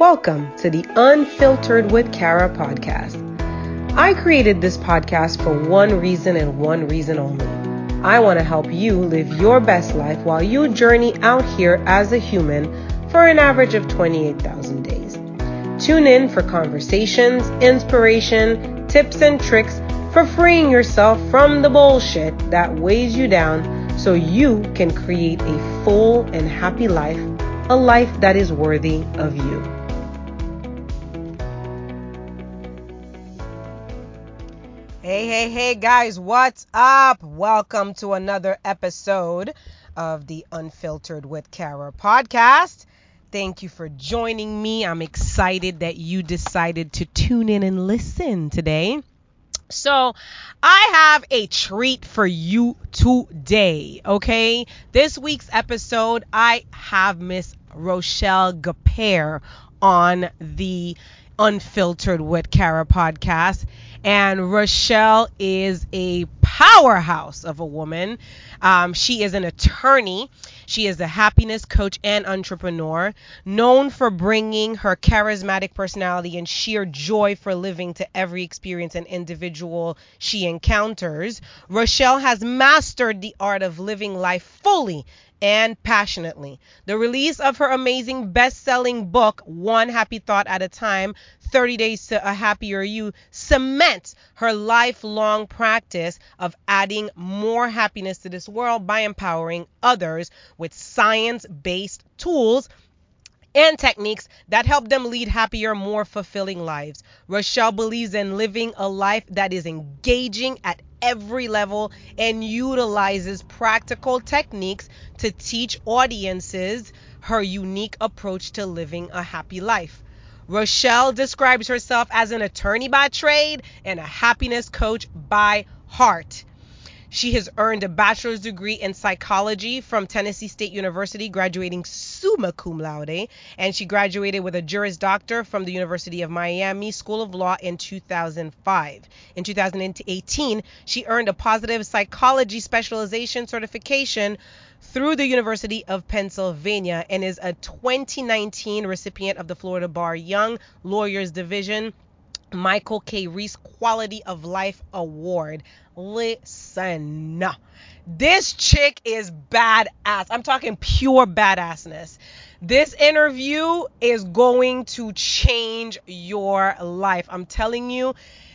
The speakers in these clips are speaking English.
Welcome to the Unfiltered with Kara podcast. I created this podcast for one reason and one reason only. I want to help you live your best life while you journey out here as a human for an average of 28,000 days. Tune in for conversations, inspiration, tips, and tricks for freeing yourself from the bullshit that weighs you down so you can create a full and happy life, a life that is worthy of you. Hey, hey, hey, guys, what's up? Welcome to another episode of the Unfiltered with Kara podcast. Thank you for joining me. I'm excited that you decided to tune in and listen today. So, I have a treat for you today, okay? This week's episode, I have Miss Rochelle Gapere on the Unfiltered with Kara podcast. And Rochelle is a powerhouse of a woman. Um, she is an attorney. She is a happiness coach and entrepreneur, known for bringing her charismatic personality and sheer joy for living to every experience and individual she encounters. Rochelle has mastered the art of living life fully and passionately. The release of her amazing best selling book, One Happy Thought at a Time 30 Days to a Happier You, cements her lifelong practice of adding more happiness to this world by empowering others with science based tools and techniques that help them lead happier, more fulfilling lives. Rochelle believes in living a life that is engaging at every level and utilizes practical techniques to teach audiences her unique approach to living a happy life. Rochelle describes herself as an attorney by trade and a happiness coach by heart. She has earned a bachelor's degree in psychology from Tennessee State University, graduating summa cum laude, and she graduated with a Juris Doctor from the University of Miami School of Law in 2005. In 2018, she earned a positive psychology specialization certification through the University of Pennsylvania and is a 2019 recipient of the Florida Bar Young Lawyers Division Michael K. Reese Quality of Life Award. Listen, this chick is badass. I'm talking pure badassness. This interview is going to change your life. I'm telling you,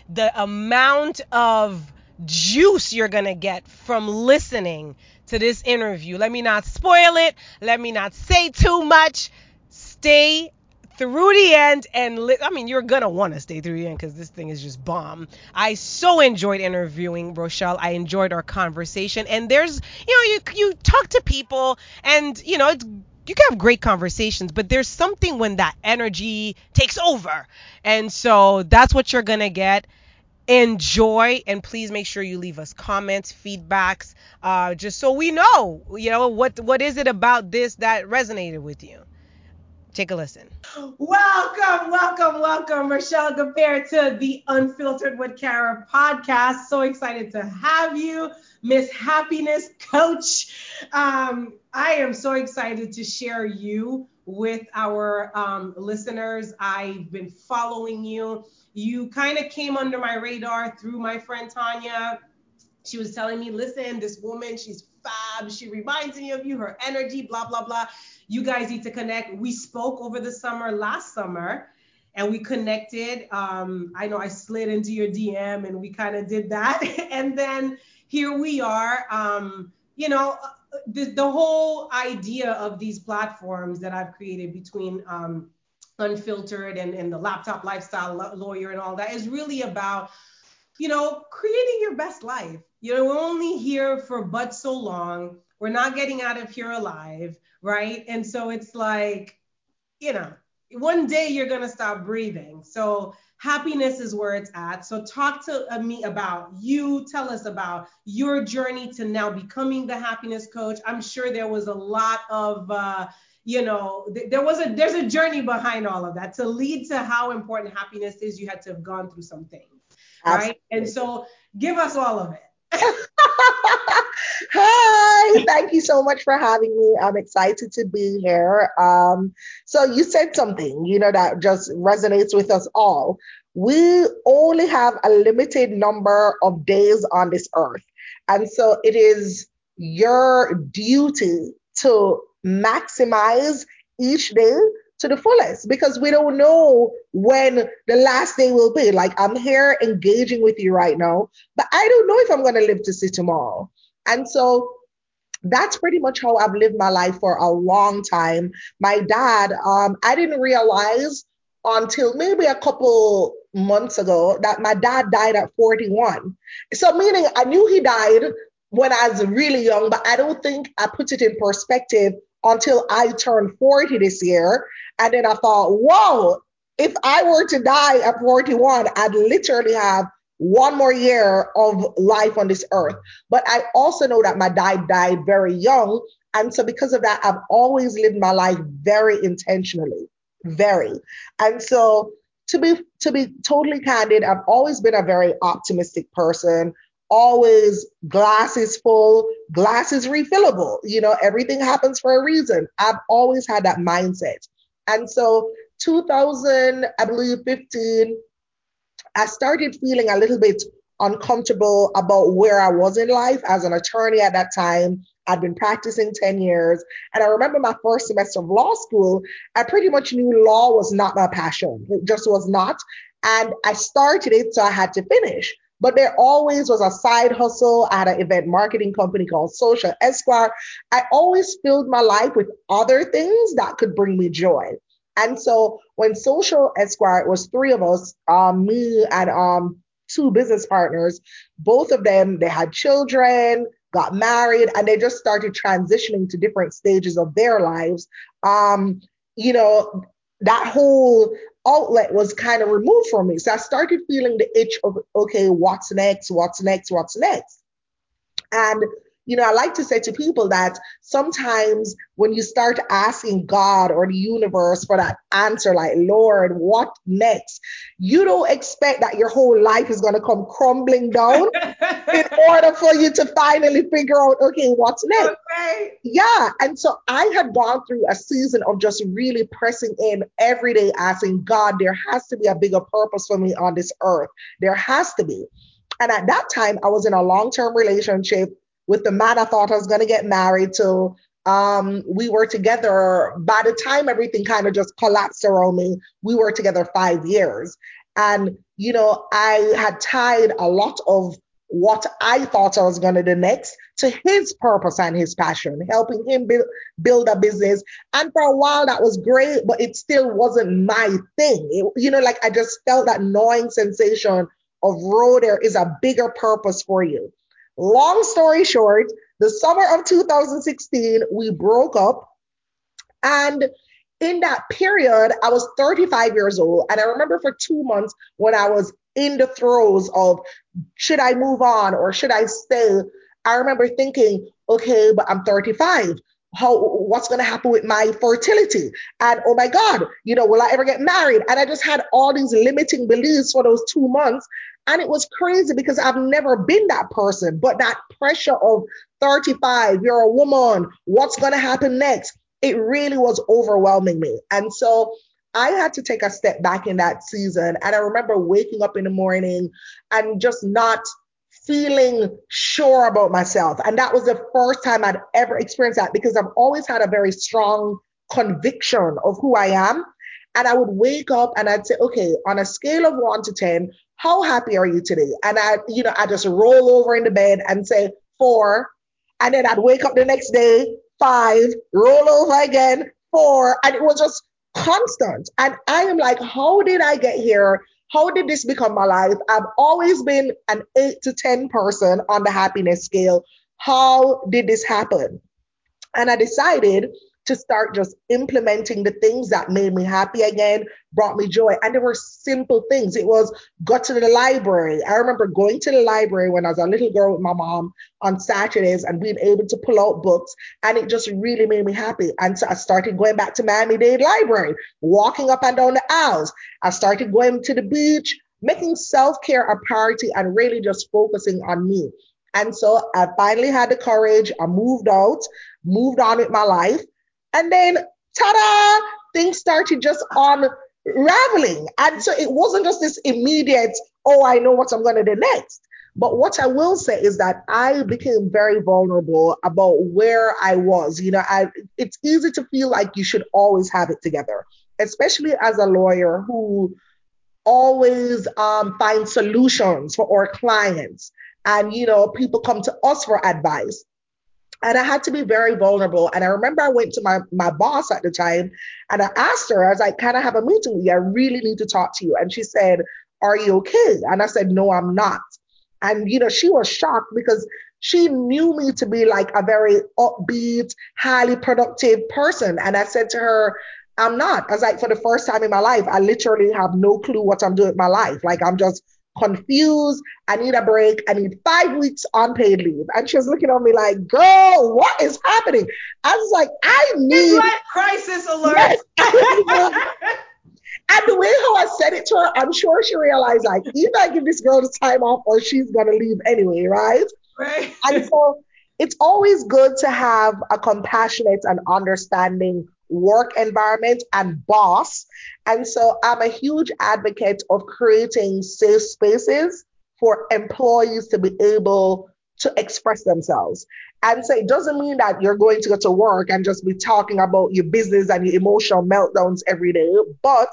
the amount of juice you're going to get from listening to this interview. Let me not spoil it. Let me not say too much. Stay through the end and li- I mean you're gonna want to stay through the end because this thing is just bomb. I so enjoyed interviewing Rochelle. I enjoyed our conversation and there's you know you you talk to people and you know it's you can have great conversations, but there's something when that energy takes over. And so that's what you're gonna get enjoy and please make sure you leave us comments feedbacks uh, just so we know you know what what is it about this that resonated with you Take a listen. Welcome, welcome, welcome, Rochelle Gapere to the Unfiltered with Kara podcast. So excited to have you, Miss Happiness Coach. Um, I am so excited to share you with our um, listeners. I've been following you. You kind of came under my radar through my friend Tanya. She was telling me, listen, this woman, she's fab. She reminds me of you, her energy, blah, blah, blah. You guys need to connect. We spoke over the summer, last summer, and we connected. Um, I know I slid into your DM and we kind of did that. and then here we are. Um, you know, the, the whole idea of these platforms that I've created between um, Unfiltered and, and the Laptop Lifestyle Lawyer and all that is really about you know, creating your best life. You know, we're only here for but so long. We're not getting out of here alive, right? And so it's like, you know, one day you're going to stop breathing. So happiness is where it's at. So talk to uh, me about you. Tell us about your journey to now becoming the happiness coach. I'm sure there was a lot of, uh, you know, th- there was a there's a journey behind all of that to lead to how important happiness is. You had to have gone through some things, Absolutely. right? And so give us all of it. Thank you so much for having me. I'm excited to be here. Um, so you said something, you know, that just resonates with us all. We only have a limited number of days on this earth. And so it is your duty to maximize each day to the fullest because we don't know when the last day will be. Like I'm here engaging with you right now, but I don't know if I'm going to live to see tomorrow. And so that's pretty much how I've lived my life for a long time. My dad, um, I didn't realize until maybe a couple months ago that my dad died at 41. So, meaning I knew he died when I was really young, but I don't think I put it in perspective until I turned 40 this year. And then I thought, whoa, if I were to die at 41, I'd literally have one more year of life on this earth. But I also know that my dad died very young. And so because of that, I've always lived my life very intentionally, very. And so to be to be totally candid, I've always been a very optimistic person. Always glasses full, glasses refillable. You know, everything happens for a reason. I've always had that mindset. And so 2000, I believe 15, I started feeling a little bit uncomfortable about where I was in life as an attorney at that time. I'd been practicing 10 years. And I remember my first semester of law school, I pretty much knew law was not my passion. It just was not. And I started it, so I had to finish. But there always was a side hustle. I had an event marketing company called Social Esquire. I always filled my life with other things that could bring me joy. And so when Social Esquire, it was three of us, um, me and um, two business partners, both of them, they had children, got married, and they just started transitioning to different stages of their lives. Um, you know, that whole outlet was kind of removed from me. So I started feeling the itch of, okay, what's next? What's next? What's next? And you know, I like to say to people that sometimes when you start asking God or the universe for that answer, like, Lord, what next? You don't expect that your whole life is going to come crumbling down in order for you to finally figure out, okay, what's next? Okay. Yeah. And so I had gone through a season of just really pressing in every day, asking God, there has to be a bigger purpose for me on this earth. There has to be. And at that time, I was in a long term relationship with the man I thought I was going to get married to. Um, we were together by the time everything kind of just collapsed around me. We were together five years. And, you know, I had tied a lot of what I thought I was going to do next to his purpose and his passion, helping him build, build a business. And for a while, that was great, but it still wasn't my thing. It, you know, like I just felt that gnawing sensation of, Ro, there is a bigger purpose for you. Long story short, the summer of 2016, we broke up. And in that period, I was 35 years old. And I remember for two months when I was in the throes of should I move on or should I stay? I remember thinking, okay, but I'm 35 how what's to happen with my fertility and oh my god you know will i ever get married and i just had all these limiting beliefs for those two months and it was crazy because i've never been that person but that pressure of 35 you're a woman what's going to happen next it really was overwhelming me and so I had to take a step back in that season. And I remember waking up in the morning and just not feeling sure about myself. And that was the first time I'd ever experienced that because I've always had a very strong conviction of who I am. And I would wake up and I'd say, okay, on a scale of one to 10, how happy are you today? And I, you know, I just roll over in the bed and say four. And then I'd wake up the next day, five, roll over again, four. And it was just constant. And I am like, how did I get here? How did this become my life? I've always been an eight to 10 person on the happiness scale. How did this happen? And I decided to start just implementing the things that made me happy again, brought me joy. And there were simple things. It was go to the library. I remember going to the library when I was a little girl with my mom on Saturdays and being able to pull out books. And it just really made me happy. And so I started going back to Miami Dade Library, walking up and down the aisles. I started going to the beach, making self care a priority and really just focusing on me. And so I finally had the courage. I moved out, moved on with my life. And then, ta da, things started just unraveling. And so it wasn't just this immediate, oh, I know what I'm going to do next. But what I will say is that I became very vulnerable about where I was. You know, I, it's easy to feel like you should always have it together, especially as a lawyer who always um, finds solutions for our clients. And, you know, people come to us for advice. And I had to be very vulnerable. And I remember I went to my, my boss at the time and I asked her, I was like, Can I have a meeting with you? I really need to talk to you. And she said, Are you okay? And I said, No, I'm not. And, you know, she was shocked because she knew me to be like a very upbeat, highly productive person. And I said to her, I'm not. I was like, for the first time in my life, I literally have no clue what I'm doing with my life. Like, I'm just confused. I need a break. I need five weeks on paid leave. And she was looking at me like, girl, what is happening? I was like, I need crisis alert. Yes, And the way how I said it to her, I'm sure she realized like either I give this girl the time off or she's gonna leave anyway, right? Right. and so it's always good to have a compassionate and understanding work environment and boss. And so I'm a huge advocate of creating safe spaces for employees to be able to express themselves. And so it doesn't mean that you're going to go to work and just be talking about your business and your emotional meltdowns every day, but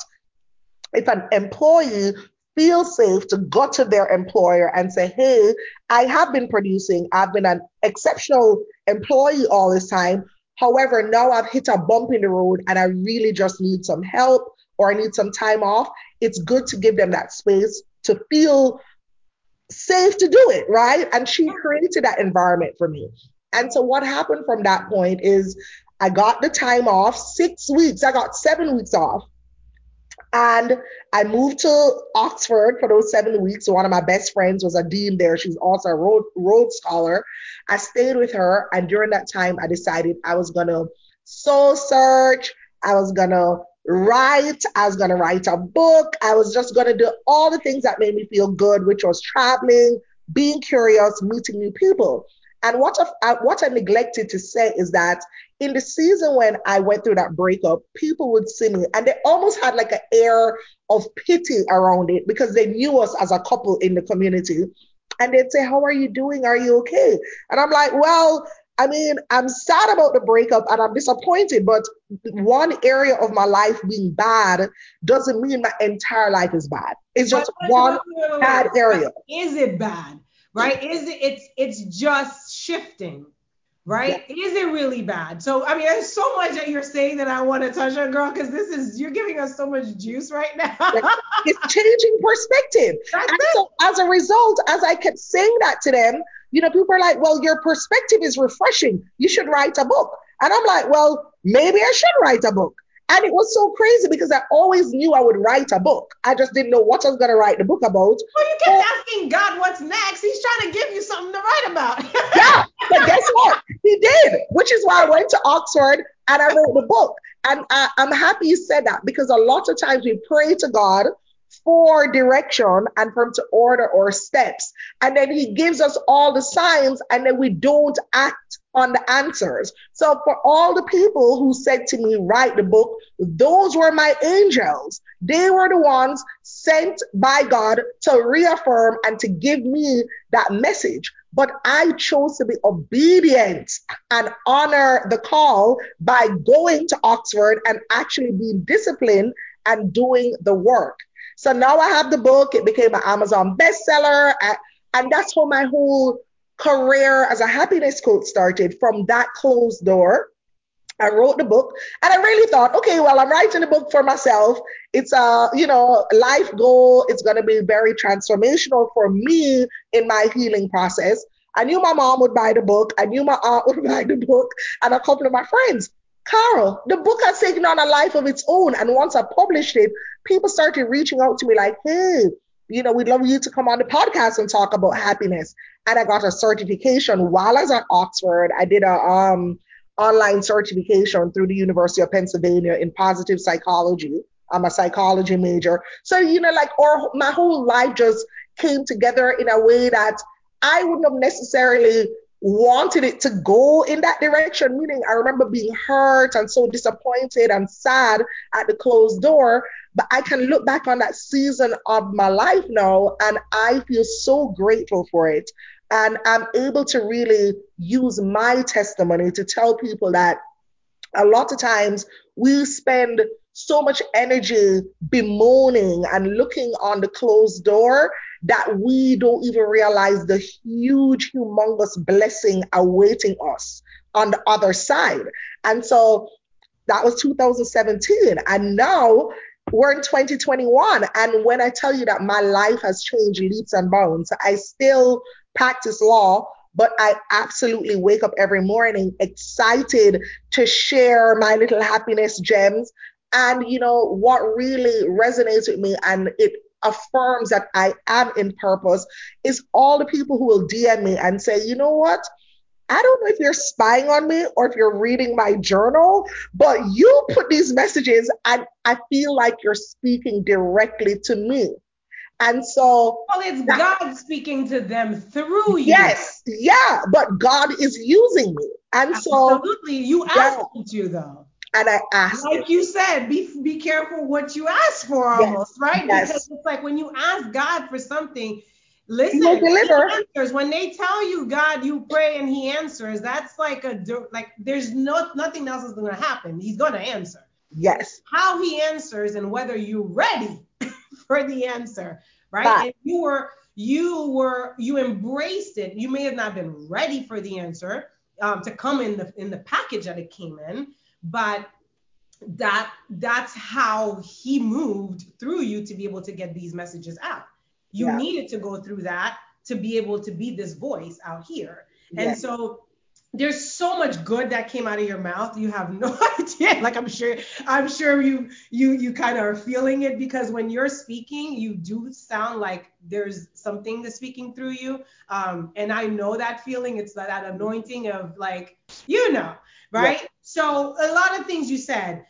if an employee feels safe to go to their employer and say, hey, I have been producing, I've been an exceptional employee all this time. However, now I've hit a bump in the road and I really just need some help or I need some time off. It's good to give them that space to feel safe to do it, right? And she created that environment for me. And so what happened from that point is I got the time off, six weeks, I got seven weeks off and I moved to Oxford for those seven weeks. One of my best friends was a dean there. She's also a Rhodes Scholar. I stayed with her. And during that time, I decided I was going to soul search. I was going to write. I was going to write a book. I was just going to do all the things that made me feel good, which was traveling, being curious, meeting new people. And what, I, uh, what I neglected to say is that in the season when I went through that breakup, people would see me and they almost had like an air of pity around it because they knew us as a couple in the community. And they'd say, How are you doing? Are you okay? And I'm like, Well, I mean, I'm sad about the breakup and I'm disappointed, but one area of my life being bad doesn't mean my entire life is bad. It's just one bad area. Is it bad? Right? Is it it's it's just shifting right? Yeah. Is it really bad? So, I mean, there's so much that you're saying that I want to touch on, girl, because this is, you're giving us so much juice right now. it's changing perspective. That's and it. so, as a result, as I kept saying that to them, you know, people are like, well, your perspective is refreshing. You should write a book. And I'm like, well, maybe I should write a book. And it was so crazy because I always knew I would write a book. I just didn't know what I was going to write the book about. Well, you kept asking God what's next. He's trying to give you something to write about. yeah, but guess what? He did, which is why I went to Oxford and I wrote the book. And I, I'm happy you said that because a lot of times we pray to God for direction and for him to order our steps. And then he gives us all the signs and then we don't act on the answers. So for all the people who said to me, write the book, those were my angels. They were the ones sent by God to reaffirm and to give me that message. But I chose to be obedient and honor the call by going to Oxford and actually being disciplined and doing the work. So now I have the book. It became an Amazon bestseller. And that's how my whole career as a happiness coach started from that closed door. I wrote the book and I really thought, okay, well, I'm writing a book for myself. It's a, you know, life goal. It's going to be very transformational for me in my healing process. I knew my mom would buy the book. I knew my aunt would buy the book and a couple of my friends. Carol, the book has taken on a life of its own. And once I published it, people started reaching out to me like, hey, you know, we'd love you to come on the podcast and talk about happiness. And I got a certification while I was at Oxford. I did a um, online certification through the University of Pennsylvania in positive psychology. I'm a psychology major. So, you know, like, or my whole life just came together in a way that I wouldn't have necessarily wanted it to go in that direction. Meaning, I remember being hurt and so disappointed and sad at the closed door. But I can look back on that season of my life now and I feel so grateful for it. And I'm able to really use my testimony to tell people that a lot of times we spend so much energy bemoaning and looking on the closed door that we don't even realize the huge, humongous blessing awaiting us on the other side. And so that was 2017. And now we're in 2021. And when I tell you that my life has changed leaps and bounds, I still practice law, but I absolutely wake up every morning excited to share my little happiness gems. And you know what really resonates with me and it affirms that I am in purpose is all the people who will DM me and say, you know what? I don't know if you're spying on me or if you're reading my journal, but you put these messages and I feel like you're speaking directly to me. And so Well, it's that, God speaking to them through you. Yes, yeah, but God is using me. And Absolutely. so Absolutely. You asked yeah. to though. And I asked Like you said, be be careful what you ask for almost, yes. right? Yes. Because it's like when you ask God for something, listen, he, deliver. he answers. When they tell you God, you pray and he answers, that's like a like there's no nothing else is gonna happen. He's gonna answer. Yes. How he answers and whether you're ready for the answer, right? And you were you were you embraced it. You may have not been ready for the answer um, to come in the in the package that it came in, but that that's how he moved through you to be able to get these messages out. You yeah. needed to go through that to be able to be this voice out here. And so there's so much good that came out of your mouth. You have no idea. Like i'm sure i'm sure you you you kind of are feeling it because when you're speaking you do sound like there's something that's speaking through you. Um, and i know that feeling. It's that, that anointing of like you know right? Yeah. so a lot of things you said.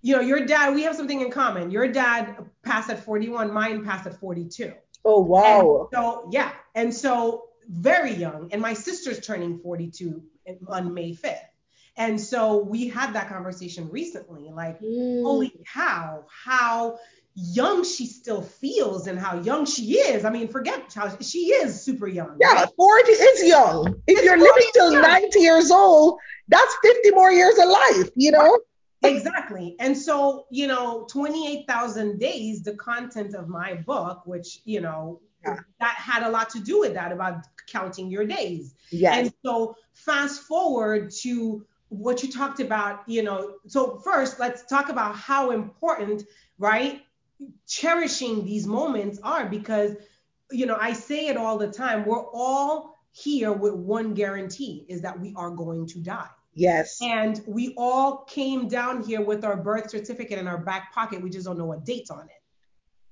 You know your dad we have something in common. Your dad passed at 41 mine passed at 42 oh wow. And so yeah. And so very young, and my sister's turning 42 on May 5th. And so we had that conversation recently, like, mm. holy cow, how young she still feels and how young she is. I mean, forget how she is super young. Yeah, right? 40 is young. If it's you're living till young. 90 years old, that's 50 more years of life, you know? exactly. And so, you know, 28,000 days, the content of my book, which, you know, yeah. that had a lot to do with that about counting your days. Yes. And so fast forward to what you talked about, you know, so first let's talk about how important, right, cherishing these moments are because, you know, I say it all the time, we're all here with one guarantee is that we are going to die. Yes. And we all came down here with our birth certificate in our back pocket. We just don't know what date's on it.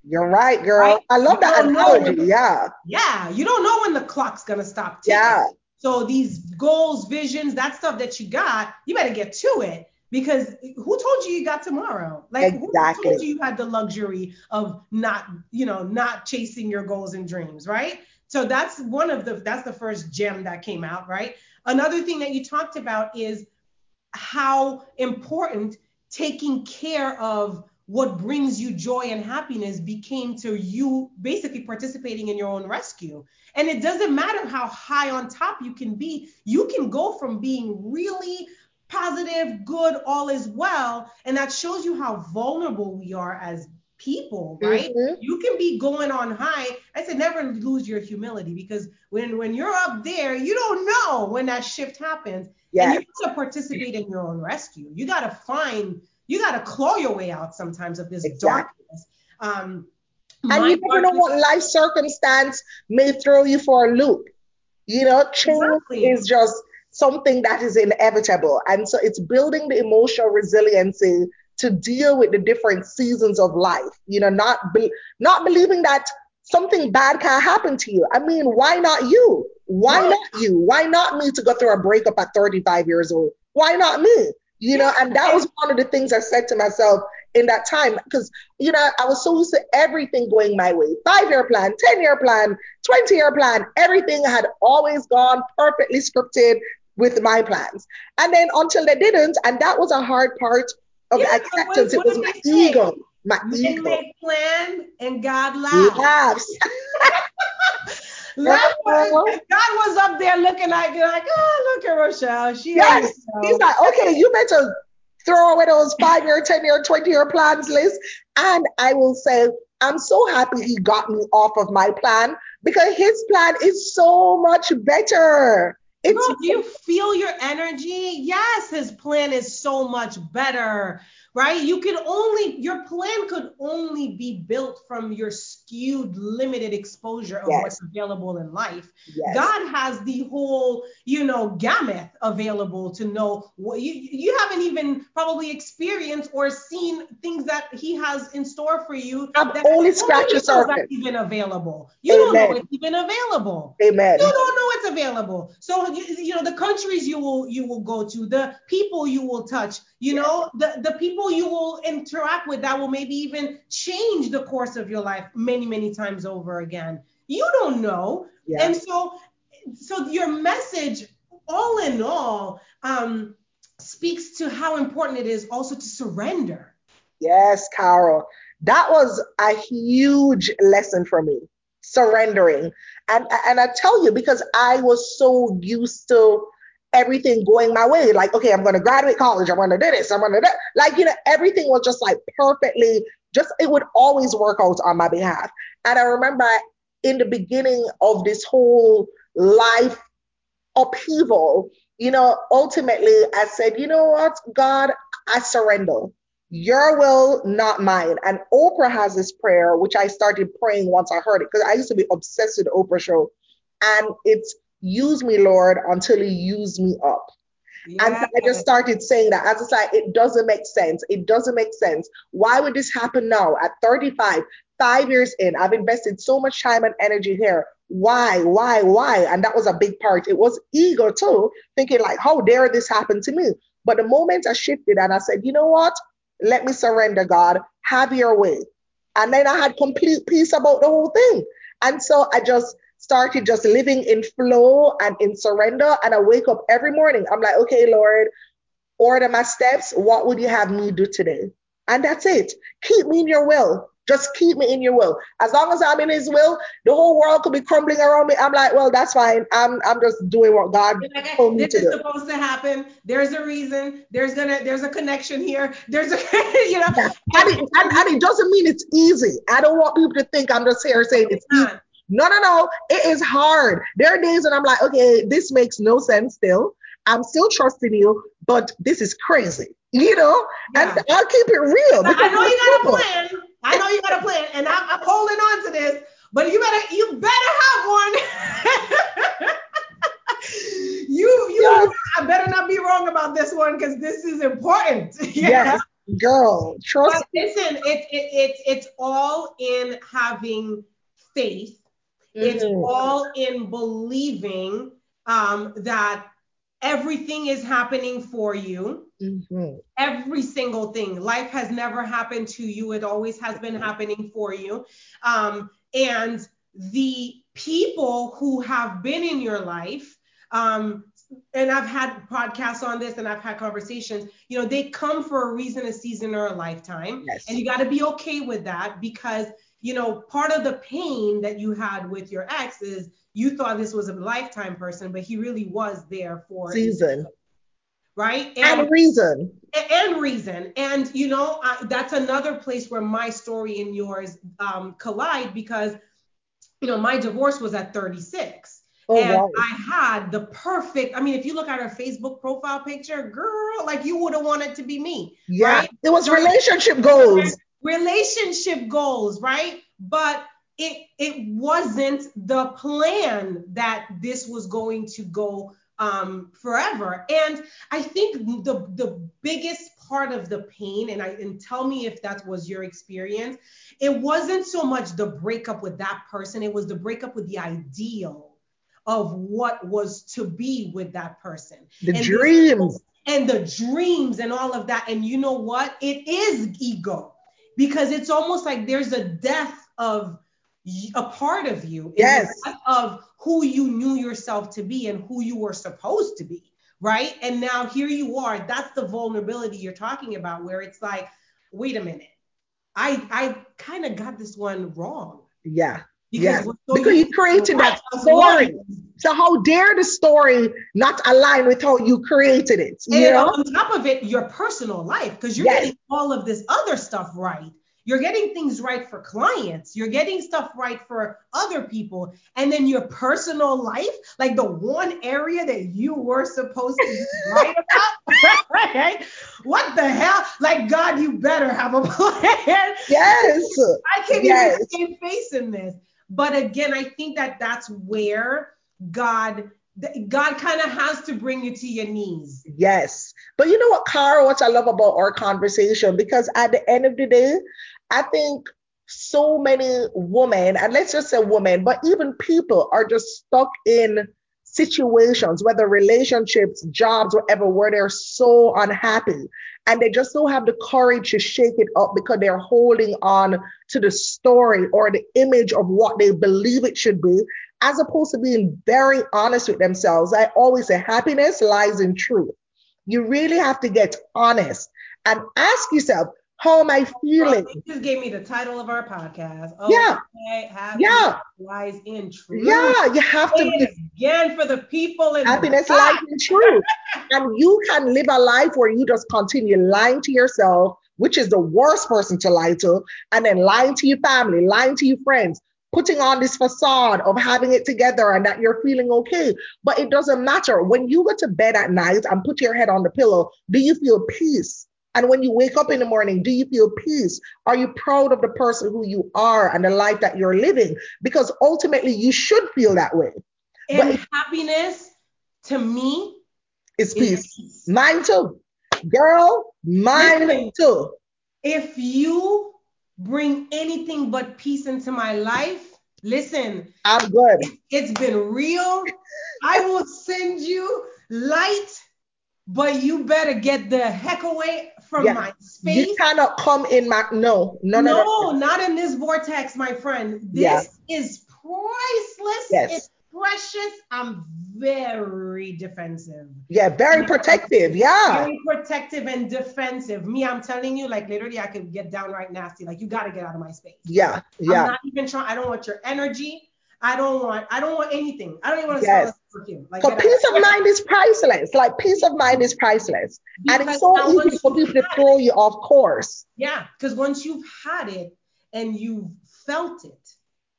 You're right, girl. Right? I love you that analogy. yeah. Yeah. You don't know when the clock's gonna stop ticking. Yeah. So these goals, visions, that stuff that you got, you better get to it because who told you you got tomorrow? Like exactly. who told you you had the luxury of not, you know, not chasing your goals and dreams, right? So that's one of the that's the first gem that came out, right? Another thing that you talked about is how important taking care of what brings you joy and happiness became to you basically participating in your own rescue. And it doesn't matter how high on top you can be, you can go from being really positive, good, all is well. And that shows you how vulnerable we are as people, right? Mm-hmm. You can be going on high. I said never lose your humility because when when you're up there, you don't know when that shift happens. Yes. And you have to participate in your own rescue. You got to find you got to claw your way out sometimes of this exactly. darkness. Um, and you never know what life circumstance may throw you for a loop. You know, change exactly. is just something that is inevitable. And so it's building the emotional resiliency to deal with the different seasons of life. You know, not be, not believing that something bad can happen to you. I mean, why not you? Why right. not you? Why not me to go through a breakup at 35 years old? Why not me? You know, and that was one of the things I said to myself in that time because you know I was so used to everything going my way. Five year plan, ten year plan, twenty year plan, everything had always gone perfectly scripted with my plans. And then until they didn't, and that was a hard part of Yeah, acceptance. what- it was my say? ego, my Men ego. make plan and God laughs. Laughs. God was up there looking like, like, oh, look at Rochelle. She Yes. He's like, okay, you better throw away those five year, 10 year, 20 year plans list. And I will say, I'm so happy he got me off of my plan because his plan is so much better. Girl, do you feel your energy? Yes, his plan is so much better, right? You can only, your plan could only be built from your skewed, limited exposure of Yes. what's available in life. yes. God has the whole, you know, gamut available to know what you you haven't even probably experienced or seen things that He has in store for you. I've that only scratched that's surface. even available. You don't know it's even available. Amen. You don't know it's available. So you, you know the countries you will you will go to, the people you will touch, you know, the the people you will interact with that will maybe even change the course of your life many many times over again. You don't know. Yeah. And so so your message all in all um speaks to how important it is also to surrender. Yes, Carol. That was a huge lesson for me, surrendering. And and I tell you, because I was so used to everything going my way. Like, okay, I'm gonna graduate college, I'm gonna do this, I'm gonna do that. Like, you know, everything was just like perfectly, just it would always work out on my behalf. And I remember in the beginning of this whole life upheaval, you know, ultimately I said, you know what, God, I surrender. Your will, not mine. And Oprah has this prayer, which I started praying once I heard it, because I used to be obsessed with Oprah show. And it's use me, Lord, until you use me up. And I just started saying that as I said, it doesn't make sense. It doesn't make sense. Why would this happen now at 35, five years in? I've invested so much time and energy here. Why, why, why? And that was a big part. It was ego too, thinking like, how dare this happen to me? But the moment I shifted and I said, you know what? Let me surrender, God. Have your way. And then I had complete peace about the whole thing. And so I just started just living in flow and in surrender. And I wake up every morning. I'm like, okay, Lord, order my steps. What would you have me do today? And that's it. Keep me in your will. Just keep me in your will. As long as I'm in his will, the whole world could be crumbling around me. I'm like, well, that's fine. I'm I'm just doing what God Like, told me this to is do. supposed to happen. There's a reason. There's gonna. There's a connection here. There's a. You know. Yeah. And, it, and, and it doesn't mean it's easy. I don't want people to think I'm just here saying it's easy. not. No, no, no. It is hard. There are days when I'm like, okay, this makes no sense still. I'm still trusting you, but this is crazy. You know? Yeah. And I'll keep it real. But I know you got a plan. I know you got a plan, and I'm, I'm holding on to this. But you better, you better have one. you, you, Yes. I better not be wrong about this one because this is important. Yeah. Yes, girl, trust But listen, it, it, it's it's all in having faith. It's Mhm. all in believing um, that everything is happening for you. Mhm. Every single thing. Life has never happened to you. It always has been happening for you. Um, and the people who have been in your life, um, and I've had podcasts on this and I've had conversations, you know, they come for a reason, a season, or a lifetime. Yes. And you got to be okay with that because, you know, part of the pain that you had with your ex is you thought this was a lifetime person, but he really was there for Season. right? And reason. and reason. And you know, I, that's another place where my story and yours um, collide because, you know, my divorce was at 36. Oh, and wow. I had the perfect. I mean, if you look at her Facebook profile picture, girl, like you would have wanted to be me, Yeah. right? It was relationship goals. Relationship goals, right? But it it wasn't the plan that this was going to go um, forever. And I think the the biggest part of the pain, and I and tell me if that was your experience, it wasn't so much the breakup with that person, it was the breakup with the ideal of what was to be with that person. The And dreams. and the dreams and all of that. And you know what? It is ego because it's almost like there's a death of a part of you yes. of who you knew yourself to be and who you were supposed to be right and now here you are that's the vulnerability you're talking about where it's like wait a minute i i kind of got this one wrong yeah because, yeah. So because you created that story. So how dare the story not align with how you created it? You and know? on top of it, your personal life, because you're yes. getting all of this other stuff right. You're getting things right for clients. You're getting stuff right for other people. And then your personal life, like the one area that you were supposed to right about, right? What the hell? Like, God, you better have a plan. Yes. I can't yes. even see face in this. But again, I think that that's where God God kind of has to bring you to your knees. Yes. But you know what, Kara, what I love about our conversation, because at the end of the day, I think so many women, and let's just say women, but even people are just stuck in situations, whether relationships, jobs, whatever, where they're so unhappy. And they just don't have the courage to shake it up because they're holding on to the story or the image of what they believe it should be, as opposed to being very honest with themselves. I always say happiness lies in truth. You really have to get honest and ask yourself, how am I feeling? Well, just gave me the title of our podcast. Oh, yeah. yeah. Lies in truth. Yeah, you have to be again for the people in happiness lies in truth. and you can live a life where you just continue lying to yourself, which is the worst person to lie to, and then lying to your family, lying to your friends, putting on this facade of having it together and that you're feeling okay. But it doesn't matter. When you go to bed at night and put your head on the pillow, do you feel peace? And when you wake up in the morning, do you feel peace? Are you proud of the person who you are and the life that you're living? Because ultimately, you should feel that way. And but happiness to me is peace. peace. Mine too. Girl, mine Listen, too. If you bring anything but peace into my life, listen, I'm good. It's been real. I will send you light, but you better get the heck away from yeah. my space. You cannot come in my no, no, no, no, no, not in this vortex, my friend. This yeah. is priceless. Yes. It's precious. I'm very defensive. Yeah, very protective. Yeah. Very protective and defensive. Me, I'm telling you, like literally, I could get downright nasty. Like you got to get out of my space. Yeah, yeah. I'm not even trying. I don't want your energy. I don't want. I don't want anything. I don't even want to yes. perfume. Like, so peace of mind is priceless. Like peace of mind is priceless, because and it's so easy for people to throw you off course. Yeah, because once you've had it and you've felt it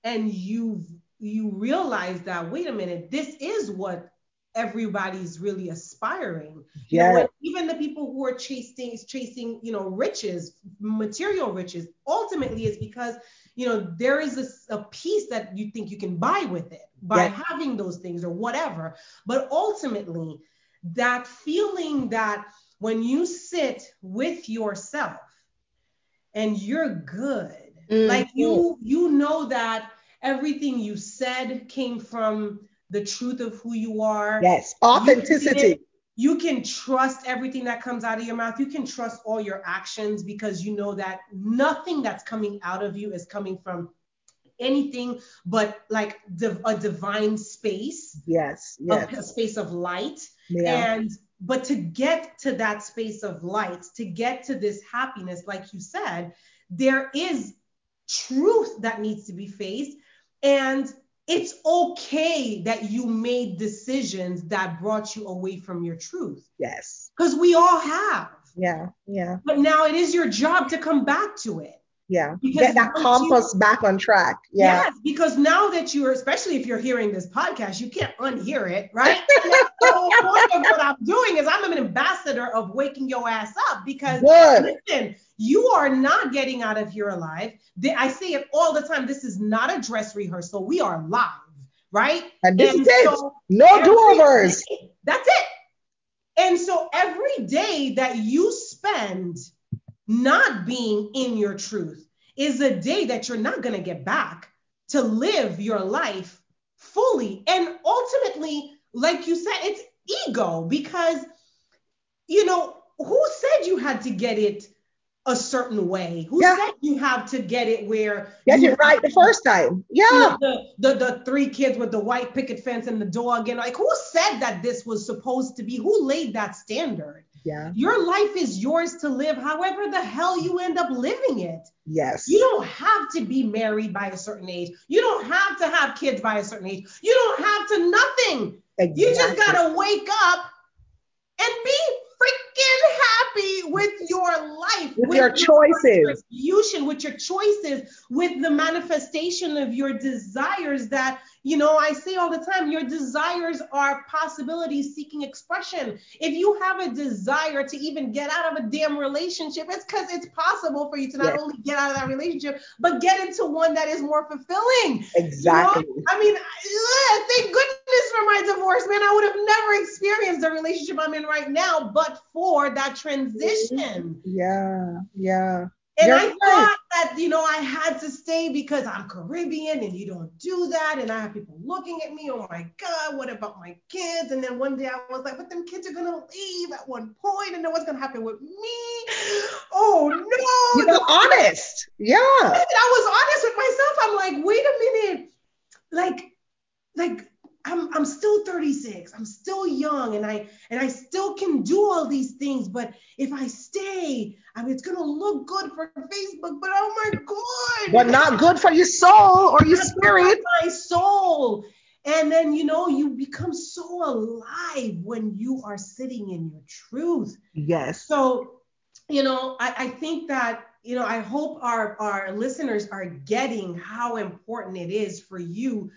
and you've you realize that wait a minute, this is what everybody's really aspiring. Yeah. You know, even the people who are chasing chasing, you know, riches, material riches, ultimately is because you know, there is a, a piece that you think you can buy with it by having those things or whatever. But ultimately, that feeling that when you sit with yourself and you're good, mm-hmm. like you you know that everything you said came from the truth of who you are. Yes, authenticity you can trust everything that comes out of your mouth. You can trust all your actions because you know that nothing that's coming out of you is coming from anything but like a divine space. Yes. yes. A, a space of light. Yeah. And but to get to that space of light, to get to this happiness, like you said, there is truth that needs to be faced. And it's okay that you made decisions that brought you away from your truth. Yes. Because we all have. Yeah, yeah. But now it is your job to come back to it. Yeah. Get that compass you, back on track. Yeah. Yes, because now that you're, especially if you're hearing this podcast, you can't unhear it, right? the whole point of what I'm doing is I'm an ambassador of waking your ass up because Good. listen, you are not getting out of here alive. I say it all the time. This is not a dress rehearsal. We are live, right? And this and is so it. No do-overs. That's it. And so every day that you spend not being in your truth is a day that you're not going to get back to live your life fully. And ultimately, like you said, it's ego because you know, who said you had to get it a certain way? Who Yeah. said you have to get it where Get it right the first time. you Yeah. know, the, the the three kids with the white picket fence and the dog and like who said that this was supposed to be who laid that standard Yeah. your life is yours to live however the hell you end up living it Yes. you don't have to be married by a certain age you don't have to have kids by a certain age you don't have to nothing exactly. you just gotta wake up and be freaking happy with your life, With your choices. contribution, with your choices, with the manifestation of your desires. That you know, I say all the time, your desires are possibilities seeking expression. If you have a desire to even get out of a damn relationship, it's because it's possible for you to not Yes. only get out of that relationship, but get into one that is more fulfilling. Exactly. You know? I mean, thank goodness for my divorce, man. I would have never experienced the relationship I'm in right now, but for that mm-hmm. transition. Yeah. Yeah. And You're I right. thought that, you know, I had to stay because I'm Caribbean and you don't do that. And I have people looking at me, oh my God, what about my kids? And then one day I was like, but them kids are going to leave at one point and then what's going to happen with me? Oh no. You got honest. Yeah. I was honest with myself. I'm like, wait a minute. Like, like I'm I'm still 36. I'm still young and I and I still can do all these things. But if I stay, I mean it's gonna look good for Facebook, but oh my god. But not good for your soul or your spirit. My soul. And then you know you become so alive when you are sitting in your truth. Yes. So, you know, I, I think that, you know, I hope our, our listeners are getting how important it is for you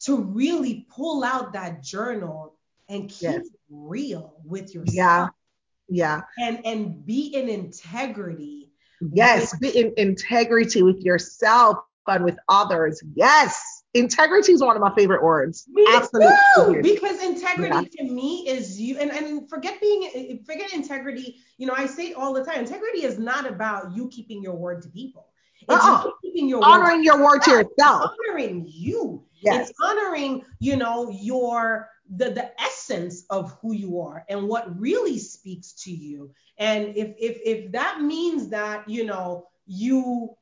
to really pull out that journal and keep Yes. it real with yourself Yeah. Yeah. and, and be in integrity. Yes. Be in integrity with yourself and with others. Yes. Integrity is one of my favorite words. Me Absolutely. too, because integrity to me is you and, and forget being forget integrity. You know, I say all the time. Integrity is not about you keeping your word to people. It's Uh-uh. your word Honoring your word to yourself. honoring you. Yes. It's honoring, you know, your the the essence of who you are and what really speaks to you. And if if if that means that, you know, you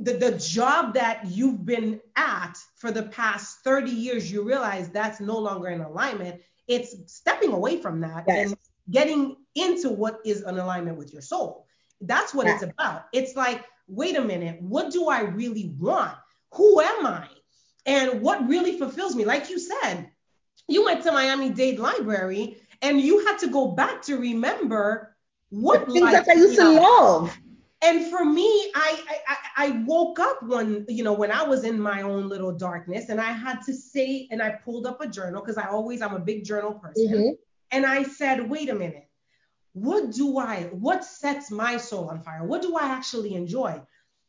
the, the job that you've been at for the past 30 years, you realize that's no longer in alignment. It's stepping away from that Yes. and getting into what is an alignment with your soul. That's what it's about. It's like, wait a minute, what do I really want? Who am I? And what really fulfills me? Like you said, you went to Miami Dade Library and you had to go back to remember what The things that I used to love. And for me, I, I I- I woke up one, you know, when I was in my own little darkness, and I had to say, and I pulled up a journal because I always I'm a big journal person, Mhm. and I said, wait a minute, what do I, what sets my soul on fire? What do I actually enjoy?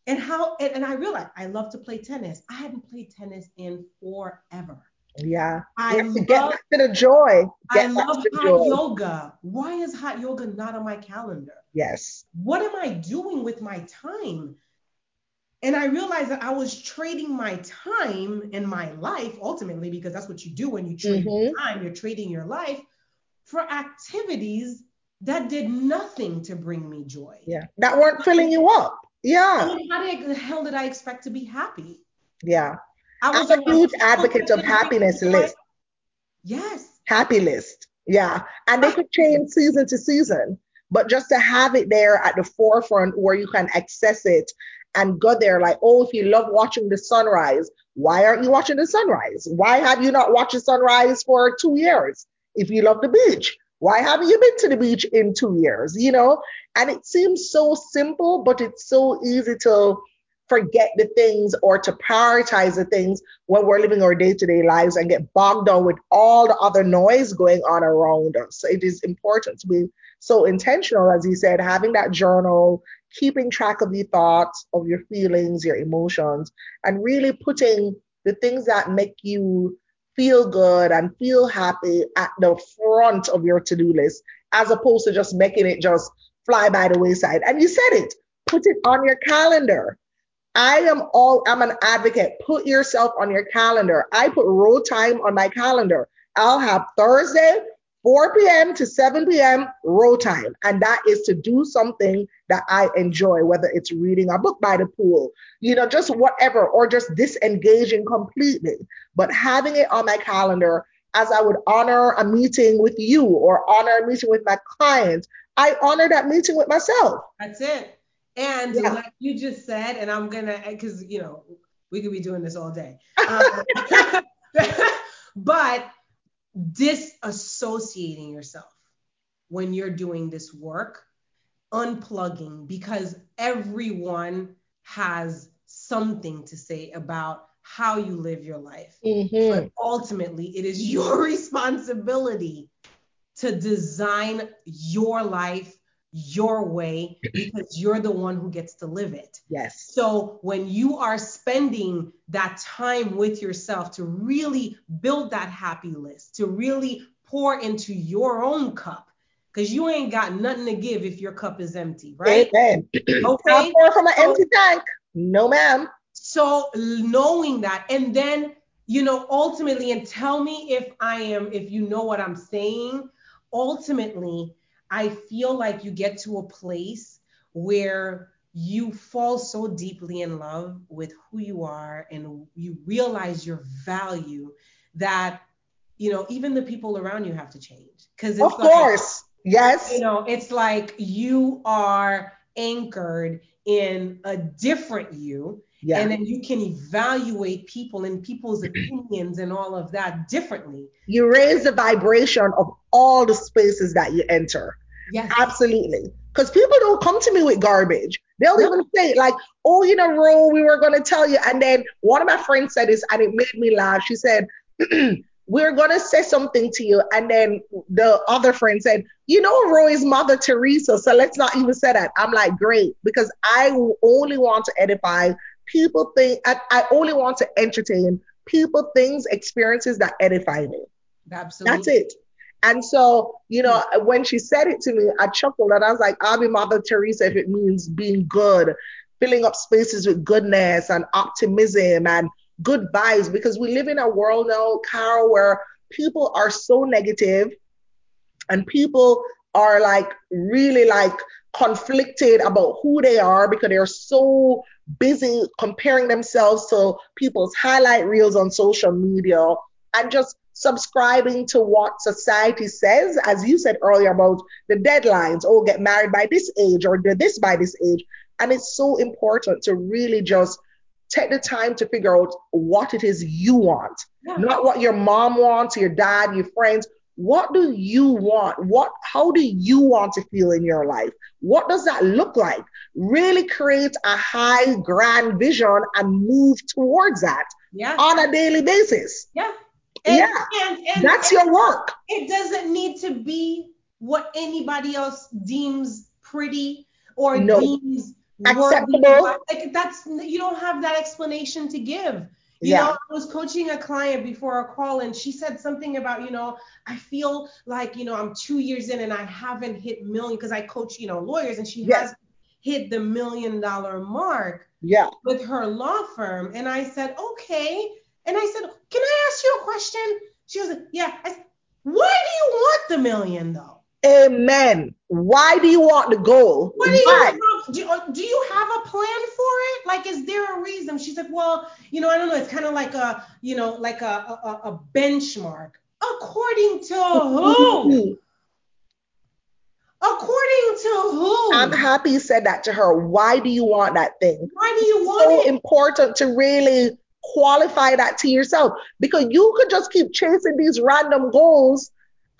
And how, and, and I realized I love to play tennis. I hadn't played tennis in forever. Yeah. I to get love, back to the joy. I Get back love hot joy. yoga. Why is hot yoga not on my calendar? Yes. what am I doing with my time? And I realized that I was trading my time and my life ultimately, because that's what you do when you trade Mhm. time, you're trading your life for activities that did nothing to bring me joy. Yeah. That weren't filling you up. I Yeah. mean, how the hell did I expect to be happy? Yeah. I I'm was a huge advocate of didn't bring me happiness list. Yes. happy list. Yeah. And they could change season to season, but just to have it there at the forefront where you can access it and go there like, oh, if you love watching the sunrise, why aren't you watching the sunrise? Why have you not watched the sunrise for two years? If you love the beach, why haven't you been to the beach in two years? You know, and it seems so simple, but it's so easy to forget the things or to prioritize the things when we're living our day-to-day lives and get bogged down with all the other noise going on around us. It is important to be so intentional, as you said, having that journal, keeping track of your thoughts, of your feelings, your emotions, and really putting the things that make you feel good and feel happy at the front of your to-do list, as opposed to just making it just fly by the wayside. And you said it, put it on your calendar. I am all I'm an advocate. Put yourself on your calendar. I put Ro time on my calendar. I'll have Thursday, 4 p.m. to 7 p.m. Ro time. And that is to do something that I enjoy, whether it's reading a book by the pool, you know, just whatever, or just disengaging completely. But having it on my calendar as I would honor a meeting with you or honor a meeting with my clients, I honor that meeting with myself. That's it. And yeah. like you just said, and I'm gonna, because you know, we could be doing this all day. Um, but disassociating yourself when you're doing this work, unplugging, because everyone has something to say about how you live your life. Mm-hmm. But ultimately, it is your responsibility to design your life your way because you're the one who gets to live it. Yes. So when you are spending that time with yourself to really build that happy list, to really pour into your own cup, because you ain't got nothing to give if your cup is empty, right? Amen. Okay. pour from an empty tank. No, ma'am. So knowing that, and then you know, ultimately, and tell me if I am, if you know what I'm saying. Ultimately, I feel like you get to a place where you fall so deeply in love with who you are and you realize your value that you know even the people around you have to change. Because of like, course. Yes. you know it's like you are anchored in a different you yeah. and then you can evaluate people and people's opinions and all of that differently. You raise the vibration of all the spaces that you enter Yes. Absolutely. Because people don't come to me with garbage. They'll no. even say, like, oh, you know, Ro, we were going to tell you. And then one of my friends said this, and it made me laugh. She said, we're going to say something to you. And then the other friend said, you know, Ro is Mother Teresa. So let's not even say that. I'm like, great. Because I only want to edify people think, I, I only want to entertain people, things, experiences that edify me. Absolutely. That's it. And so, you know, mm. when she said it to me, I chuckled and I was like, I'll be Mother Teresa if it means being good, filling up spaces with goodness and optimism and good vibes because we live in a world now, Kara, where people are so negative and people are like really like conflicted about who they are because they're so busy comparing themselves to people's highlight reels on social media and just subscribing to what society says, as you said earlier about the deadlines, oh, get married by this age or do this by this age. And it's so important to really just take the time to figure out what it is you want, yeah. not what your mom wants, your dad, your friends. What do you want? What how do you want to feel in your life? What does that look like? Really create a high grand vision and move towards that yeah. on a daily basis. Yeah. And, yeah, and, and, that's your work. It doesn't need to be what anybody else deems pretty or no. deems acceptable. Like that's you don't have that explanation to give. You yeah. know, I was coaching a client before a call and she said something about, you know, I feel like, you know, I'm two years in and I haven't hit million because I coach, you know, lawyers and she yes. has hit the million dollar mark yeah. with her law firm. And I said, okay. And I said, Can I ask you a question? She was like, Yeah. I said, Why do you want the million though? Amen. Why do you want the goal? What do you Why? Do, uh, do you have a plan for it? Like, is there a reason? She's like, well, you know, I don't know. It's kind of like a, you know, like a, a, a benchmark. According to who? Mm-hmm. According to who? I'm happy you said that to her. Why do you want that thing? Why do you want so it? Important to really qualify that to yourself. Because you could just keep chasing these random goals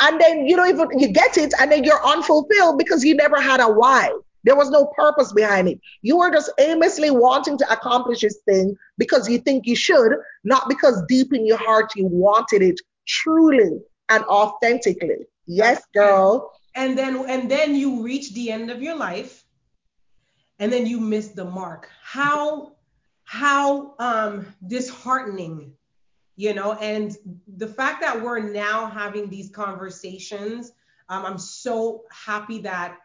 and then you don't even you get it and then you're unfulfilled because you never had a why. There was no purpose behind it. You were just aimlessly wanting to accomplish this thing because you think you should not because deep in your heart you wanted it truly and authentically. Yes girl. And then and then you reach the end of your life and then you miss the mark. How how um, disheartening, you know, and the fact that we're now having these conversations, um, I'm so happy that,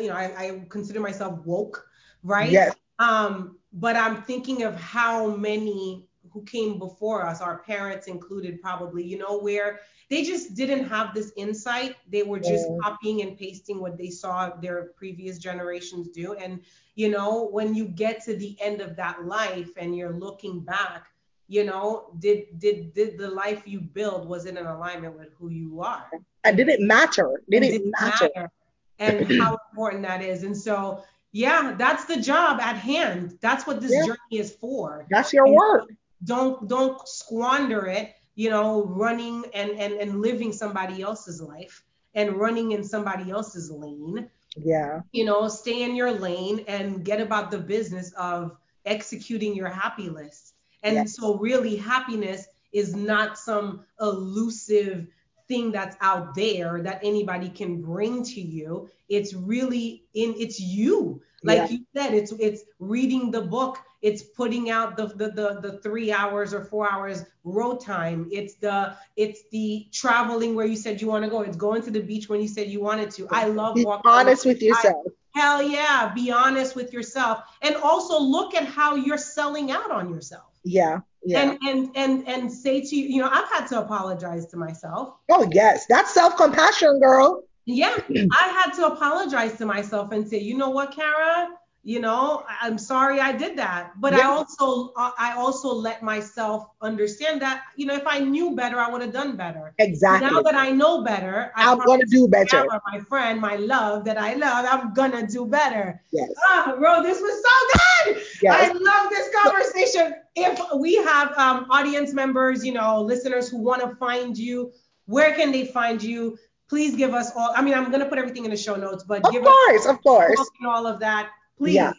you know, I, I consider myself woke, right? Yes. Um, but I'm thinking of how many who came before us, our parents included probably, you know, where they just didn't have this insight. They were just Mm. copying and pasting what they saw their previous generations do. And, you know, when you get to the end of that life and you're looking back, you know, did did did the life you build was it in alignment with who you are? And did it matter? Did And it matter? And how important that is. And so, yeah, that's the job at hand. That's what this Yeah. journey is for. That's your And work. Don't don't squander it, you know, running and and and living somebody else's life and running in somebody else's lane. Yeah. You know, stay in your lane and get about the business of executing your happy list. And Yes. so really happiness is not some elusive thing that's out there that anybody can bring to you. It's really in it's you. Like Yeah. you said, it's it's reading the book, it's putting out the, the the the three hours or four hours Ro time. It's the it's the traveling where you said you want to go. It's going to the beach when you said you wanted to. I love Be walking. honest with yourself. Hell yeah, be honest with yourself. And also look at how you're selling out on yourself. Yeah. Yeah. And and and and say to you, you know, I've had to apologize to myself. oh yes. That's self-compassion, girl. Yeah, I had to apologize to myself and say, you know what, Kara, you know, I'm sorry I did that. But I also I also let myself understand that, you know, if I knew better, I would have done better. Exactly. Now that I know better, I I'm gonna do better. My friend, my love that I love, I'm gonna do better. Yes. Ah, bro, this was so good. Yes. I love this conversation. If we have um, audience members, you know, listeners who want to find you, where can they find you? Please give us all. I mean, I'm gonna put everything in the show notes, but Of give course, us of course. all of that, please. Yeah.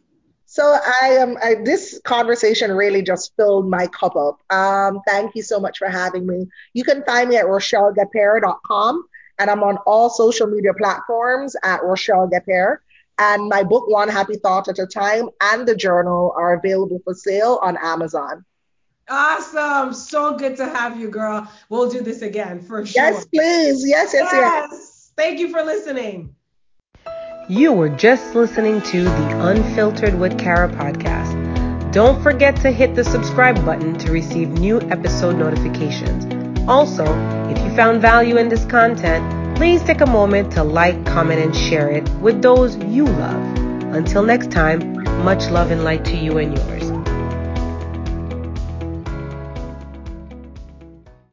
So I am. I, this conversation really just filled my cup up. Um, thank you so much for having me. You can find me at rochellegapere.com, and I'm on all social media platforms at Rochelle Gapere. And my book, One Happy Thought at a Time, and the journal are available for sale on Amazon. Awesome. So good to have you, girl. We'll do this again for sure. Yes, please. Yes, yes, yes. Yes. Thank you for listening. You were just listening to the Unfiltered with Kara podcast. Don't forget to hit the subscribe button to receive new episode notifications. Also, if you found value in this content, please take a moment to like, comment, and share it with those you love. Until next time, much love and light to you and yours.